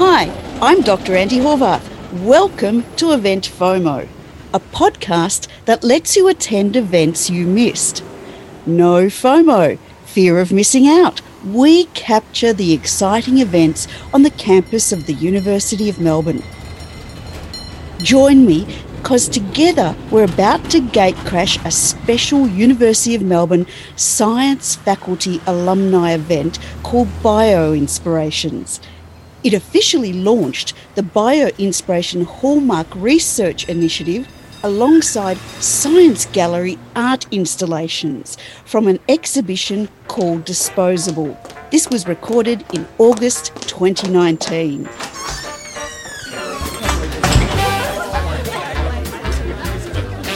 Hi, I'm Dr. Andi Horvath. Welcome to Event FOMO, a podcast that lets you attend events you missed. No FOMO, fear of missing out. We capture the exciting events on the campus of the University of Melbourne. Join me because together we're about to gatecrash a special University of Melbourne Science Faculty alumni event called Bio Inspirations. It officially launched the Bio Inspiration Hallmark Research Initiative alongside Science Gallery art installations from an exhibition called Disposable. This was recorded in August 2019.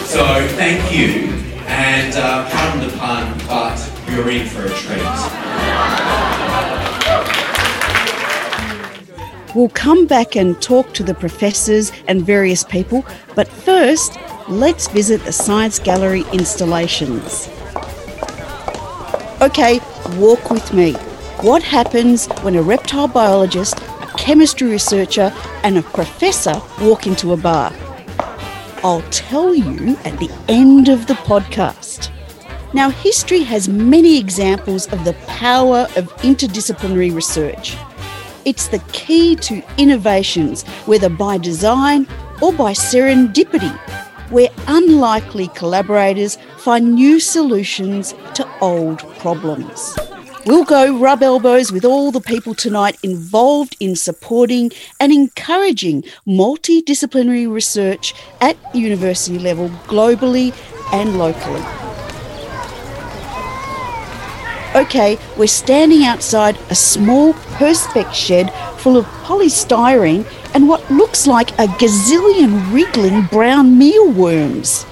So thank you, and uh, pardon the pun, but you're in for a treat. We'll come back and talk to the professors and various people, but first, let's visit the Science Gallery installations. Okay, walk with me. What happens when a reptile biologist, a chemistry researcher, and a professor walk into a bar? I'll tell you at the end of the podcast. Now, history has many examples of the power of interdisciplinary research. It's the key to innovations, whether by design or by serendipity, where unlikely collaborators find new solutions to old problems. We'll go rub elbows with all the people tonight involved in supporting and encouraging multidisciplinary research at university level globally and locally. Okay, we're standing outside a small perspex shed full of polystyrene and what looks like a gazillion wriggling brown mealworms.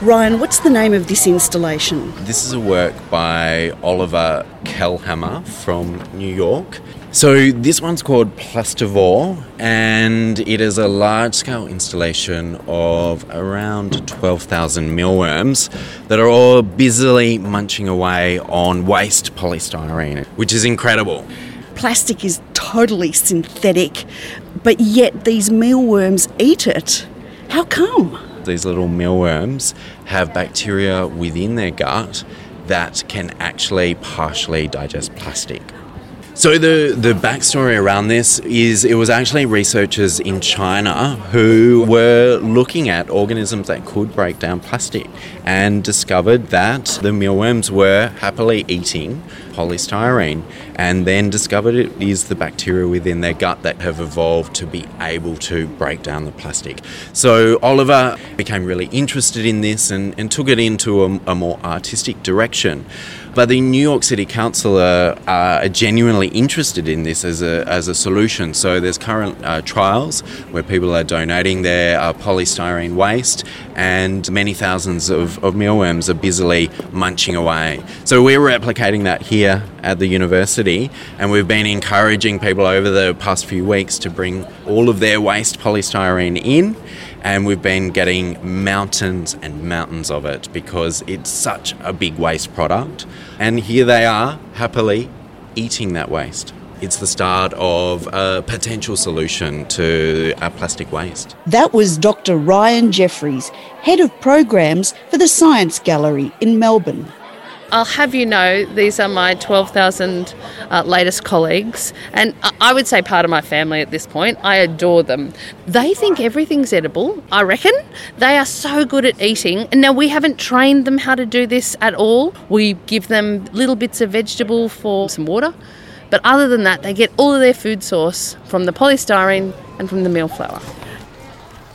Ryan, what's the name of this installation? This is a work by Oliver Kellhammer from New York. So this one's called Plastivore, and it is a large-scale installation of around 12,000 mealworms that are all busily munching away on waste polystyrene, which is incredible. Plastic is totally synthetic, but yet these mealworms eat it. How come? These little mealworms have bacteria within their gut that can actually partially digest plastic. So the the backstory around this is it was actually researchers in China who were looking at organisms that could break down plastic and discovered that the mealworms were happily eating polystyrene and then discovered it is the bacteria within their gut that have evolved to be able to break down the plastic. So Oliver became really interested in this and, and took it into a, a more artistic direction. But the New York City Council are, are genuinely interested in this as a, as a solution. So there's current uh, trials where people are donating their uh, polystyrene waste, and many thousands of, of mealworms are busily munching away. So we're replicating that here at the university, and we've been encouraging people over the past few weeks to bring all of their waste polystyrene in and we've been getting mountains and mountains of it because it's such a big waste product. And here they are, happily eating that waste. It's the start of a potential solution to our plastic waste. That was Dr. Ryan Jeffries, Head of Programs for the Science Gallery in Melbourne. I'll have you know, these are my 12,000 uh, latest colleagues, and I would say part of my family at this point. I adore them. They think everything's edible, I reckon. They are so good at eating. And now we haven't trained them how to do this at all. We give them little bits of vegetable for some water. But other than that, they get all of their food source from the polystyrene and from the meal flour.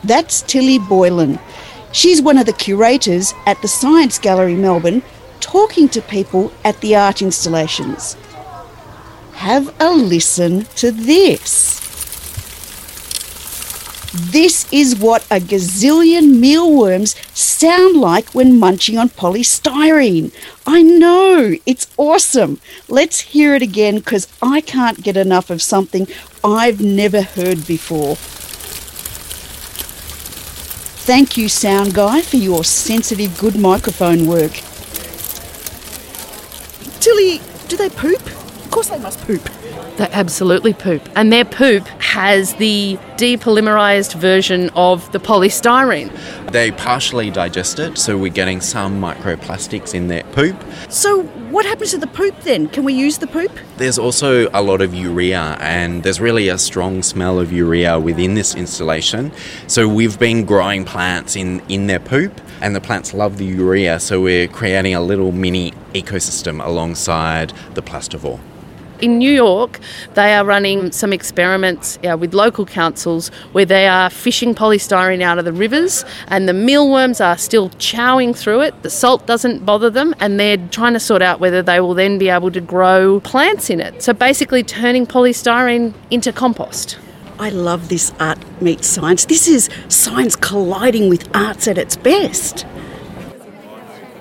That's Tilly Boylan. She's one of the curators at the Science Gallery Melbourne talking to people at the art installations. Have a listen to this. This is what a gazillion mealworms sound like when munching on polystyrene. I know, it's awesome. Let's hear it again because I can't get enough of something I've never heard before. Thank you, Sound Guy, for your sensitive, good microphone work. Do they poop? Of course they must poop. They absolutely poop. And their poop has the depolymerized version of the polystyrene. They partially digest it, so we're getting some microplastics in their poop. So, what happens to the poop then? Can we use the poop? There's also a lot of urea, and there's really a strong smell of urea within this installation. So, we've been growing plants in, in their poop, and the plants love the urea, so we're creating a little mini ecosystem alongside the plastivore. In New York, they are running some experiments uh, with local councils where they are fishing polystyrene out of the rivers, and the mealworms are still chowing through it. The salt doesn't bother them, and they're trying to sort out whether they will then be able to grow plants in it. So basically, turning polystyrene into compost. I love this art meets science. This is science colliding with arts at its best.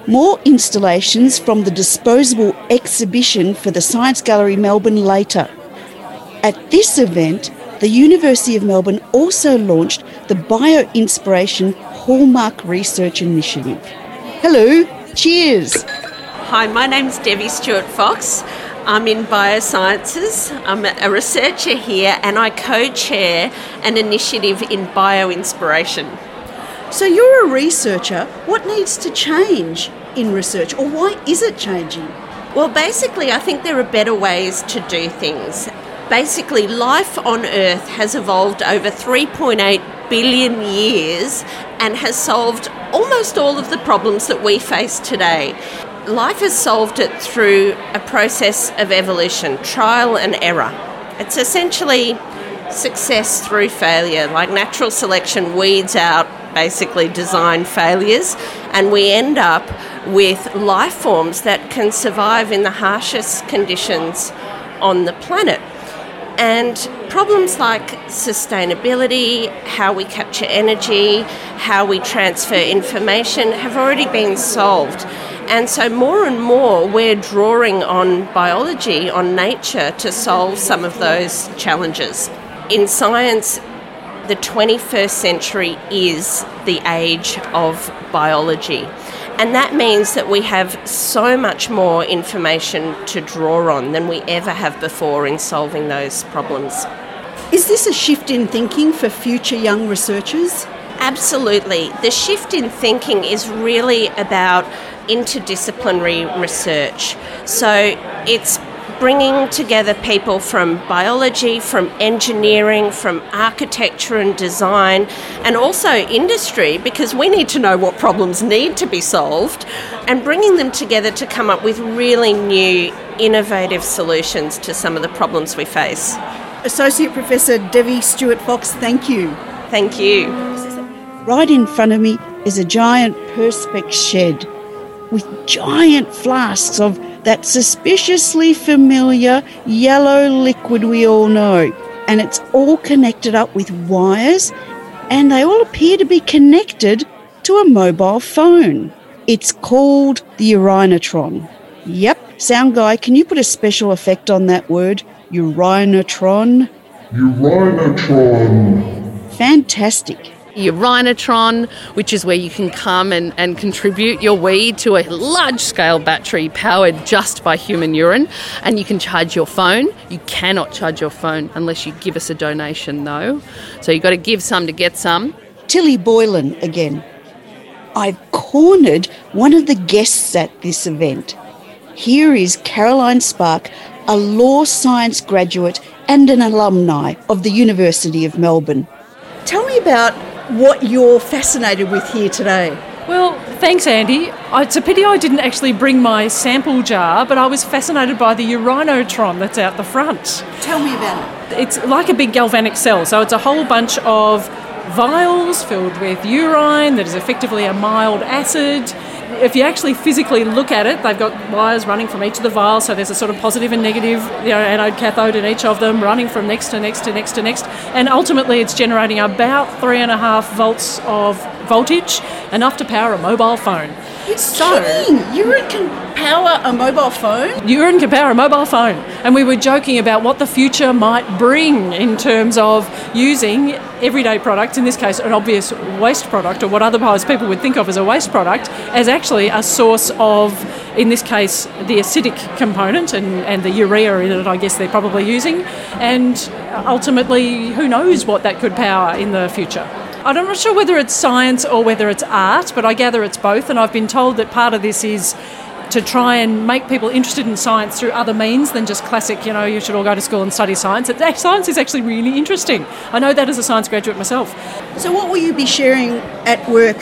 More installations from the disposable exhibition for the Science Gallery Melbourne later. At this event, the University of Melbourne also launched the Bio Inspiration Hallmark Research Initiative. Hello, cheers. Hi, my name's Devi Stuart Fox. I'm in biosciences. I'm a researcher here and I co chair an initiative in bio inspiration. So, you're a researcher. What needs to change in research, or why is it changing? Well, basically, I think there are better ways to do things. Basically, life on Earth has evolved over 3.8 billion years and has solved almost all of the problems that we face today. Life has solved it through a process of evolution, trial and error. It's essentially success through failure, like natural selection weeds out basically design failures, and we end up with life forms that can survive in the harshest conditions on the planet. And problems like sustainability, how we capture energy, how we transfer information have already been solved. And so, more and more, we're drawing on biology, on nature, to solve some of those challenges. In science, the 21st century is the age of biology. And that means that we have so much more information to draw on than we ever have before in solving those problems. Is this a shift in thinking for future young researchers? Absolutely. The shift in thinking is really about interdisciplinary research. So it's bringing together people from biology, from engineering, from architecture and design, and also industry, because we need to know what problems need to be solved, and bringing them together to come up with really new, innovative solutions to some of the problems we face. Associate Professor Devi Stuart Fox, thank you. Thank you. Right in front of me is a giant Perspex shed with giant flasks of that suspiciously familiar yellow liquid we all know. And it's all connected up with wires, and they all appear to be connected to a mobile phone. It's called the Urinatron. Yep, sound guy, can you put a special effect on that word? Urinatron? Urinatron. Fantastic urinatron, which is where you can come and, and contribute your weed to a large scale battery powered just by human urine. And you can charge your phone. You cannot charge your phone unless you give us a donation, though. So you've got to give some to get some. Tilly Boylan again. I've cornered one of the guests at this event. Here is Caroline Spark, a law science graduate and an alumni of the University of Melbourne. Tell me about what you're fascinated with here today. Well, thanks, Andi. It's a pity I didn't actually bring my sample jar, but I was fascinated by the urinatron that's out the front. Tell me about it. It's like a big galvanic cell, so it's a whole bunch of vials filled with urine that is effectively a mild acid if you actually physically look at it, they've got wires running from each of the vials, so there's a sort of positive and negative you know, anode cathode in each of them, running from next to next to next to next, and ultimately it's generating about three and a half volts of voltage, enough to power a mobile phone. So, urine can power a mobile phone? Urine can power a mobile phone. And we were joking about what the future might bring in terms of using everyday products, in this case an obvious waste product, or what otherwise people would think of as a waste product, as actually a source of, in this case, the acidic component and, and the urea in it, I guess they're probably using. And ultimately, who knows what that could power in the future. I'm not sure whether it's science or whether it's art, but I gather it's both. And I've been told that part of this is to try and make people interested in science through other means than just classic, you know, you should all go to school and study science. It, science is actually really interesting. I know that as a science graduate myself. So, what will you be sharing at work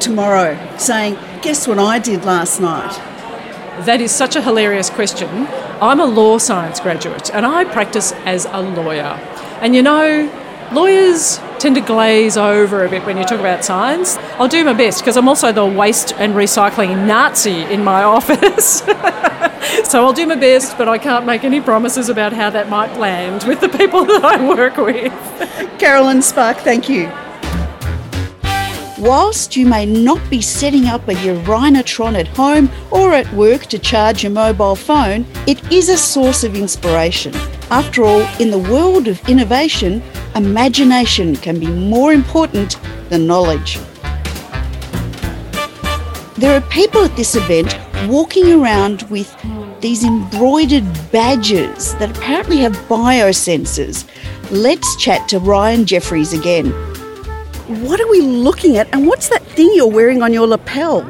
tomorrow? Saying, guess what I did last night? That is such a hilarious question. I'm a law science graduate and I practice as a lawyer. And you know, lawyers tend to glaze over a bit when you talk about science. I'll do my best because I'm also the waste and recycling Nazi in my office. so I'll do my best, but I can't make any promises about how that might land with the people that I work with. Carolyn Spark, thank you. Whilst you may not be setting up a Urinatron at home or at work to charge your mobile phone, it is a source of inspiration. After all, in the world of innovation, imagination can be more important than knowledge. There are people at this event walking around with these embroidered badges that apparently have biosensors. Let's chat to Ryan Jeffries again. What are we looking at, and what's that thing you're wearing on your lapel?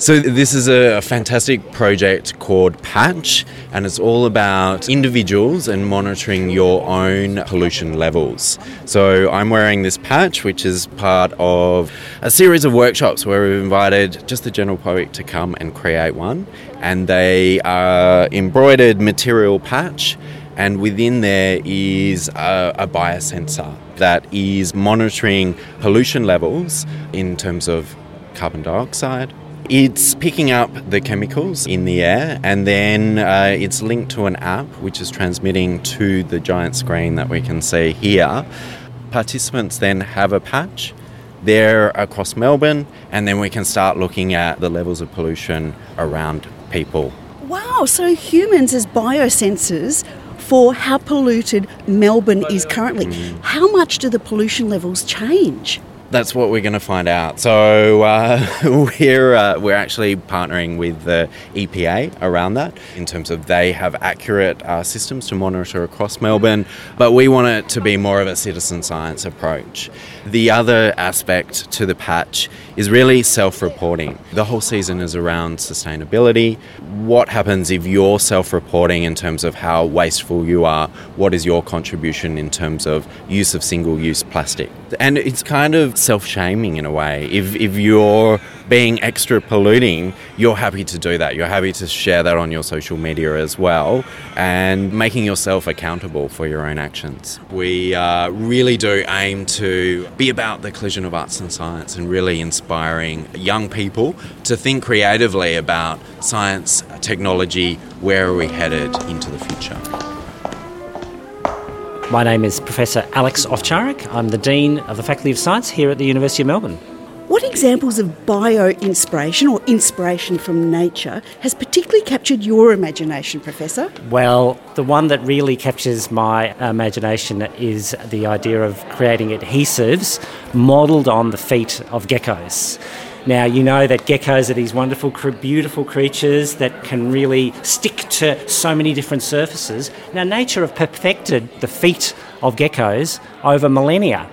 So, this is a fantastic project called Patch, and it's all about individuals and monitoring your own pollution levels. So, I'm wearing this patch, which is part of a series of workshops where we've invited just the general public to come and create one. And they are embroidered material patch, and within there is a, a biosensor that is monitoring pollution levels in terms of carbon dioxide, it's picking up the chemicals in the air and then uh, it's linked to an app which is transmitting to the giant screen that we can see here. Participants then have a patch there across Melbourne and then we can start looking at the levels of pollution around people. Wow, so humans as biosensors for how polluted Melbourne is currently. Mm. How much do the pollution levels change? That's what we're going to find out. So uh, we're uh, we're actually partnering with the EPA around that in terms of they have accurate uh, systems to monitor across Melbourne, but we want it to be more of a citizen science approach. The other aspect to the patch is really self-reporting. The whole season is around sustainability. What happens if you're self-reporting in terms of how wasteful you are? What is your contribution in terms of use of single-use plastic? And it's kind of self shaming in a way. If, if you're being extra polluting, you're happy to do that. You're happy to share that on your social media as well and making yourself accountable for your own actions. We uh, really do aim to be about the collision of arts and science and really inspiring young people to think creatively about science, technology, where are we headed into the future. My name is Professor Alex Ovcharek. I'm the Dean of the Faculty of Science here at the University of Melbourne. What examples of bio inspiration or inspiration from nature has particularly captured your imagination, Professor? Well, the one that really captures my imagination is the idea of creating adhesives modelled on the feet of geckos. Now, you know that geckos are these wonderful, beautiful creatures that can really stick to so many different surfaces. Now, nature have perfected the feet of geckos over millennia.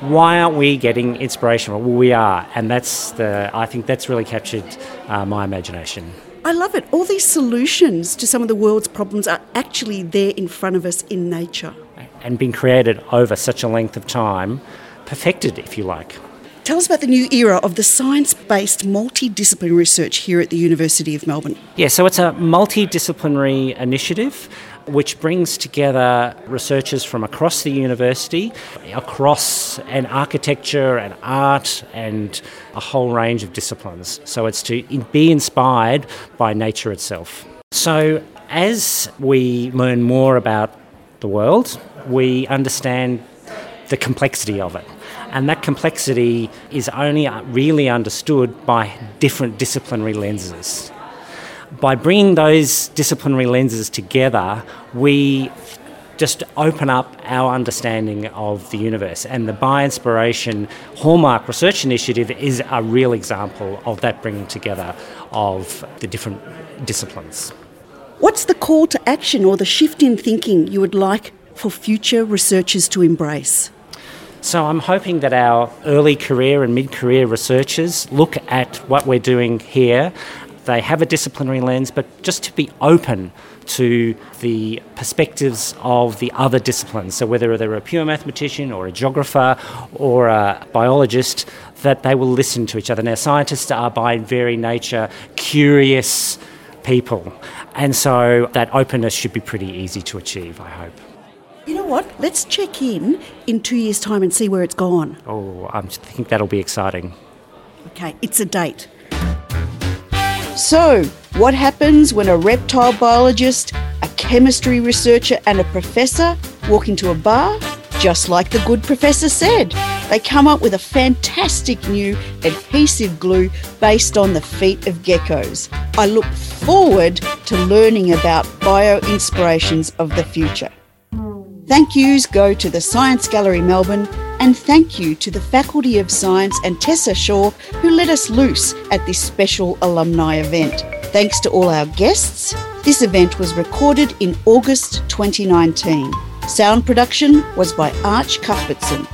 Why aren't we getting inspiration? Well, we are, and that's the. I think that's really captured uh, my imagination. I love it. All these solutions to some of the world's problems are actually there in front of us in nature. And been created over such a length of time, perfected, if you like. Tell us about the new era of the science based multidisciplinary research here at the University of Melbourne. Yeah, so it's a multidisciplinary initiative which brings together researchers from across the university, across an architecture and art and a whole range of disciplines. So it's to be inspired by nature itself. So as we learn more about the world, we understand the complexity of it. And that complexity is only really understood by different disciplinary lenses. By bringing those disciplinary lenses together, we just open up our understanding of the universe. And the Bio-Inspiration Hallmark Research Initiative is a real example of that bringing together of the different disciplines. What's the call to action or the shift in thinking you would like for future researchers to embrace? So I'm hoping that our early career and mid career researchers look at what we're doing here. They have a disciplinary lens, but just to be open to the perspectives of the other disciplines. So, whether they're a pure mathematician or a geographer or a biologist, that they will listen to each other. Now, scientists are by very nature curious people, and so that openness should be pretty easy to achieve, I hope. You know what? Let's check in in two years' time and see where it's gone. Oh, I think that'll be exciting. Okay, it's a date. So, what happens when a reptile biologist, a chemistry researcher, and a professor walk into a bar? Just like the good professor said, they come up with a fantastic new adhesive glue based on the feet of geckos. I look forward to learning about bio inspirations of the future. Thank yous go to the Science Gallery Melbourne, and thank you to the Faculty of Science and Tessa Shaw who let us loose at this special alumni event. Thanks to all our guests. This event was recorded in August 2019. Sound production was by Arch Cuthbertson.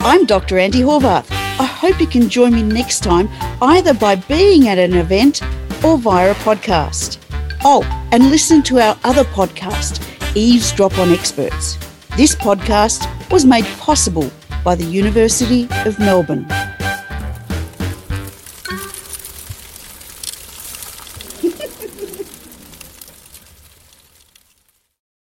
I'm Dr. Andi Horvath. I hope you can join me next time either by being at an event or via a podcast. Oh, and listen to our other podcast, Eavesdrop on Experts. This podcast was made possible by the University of Melbourne.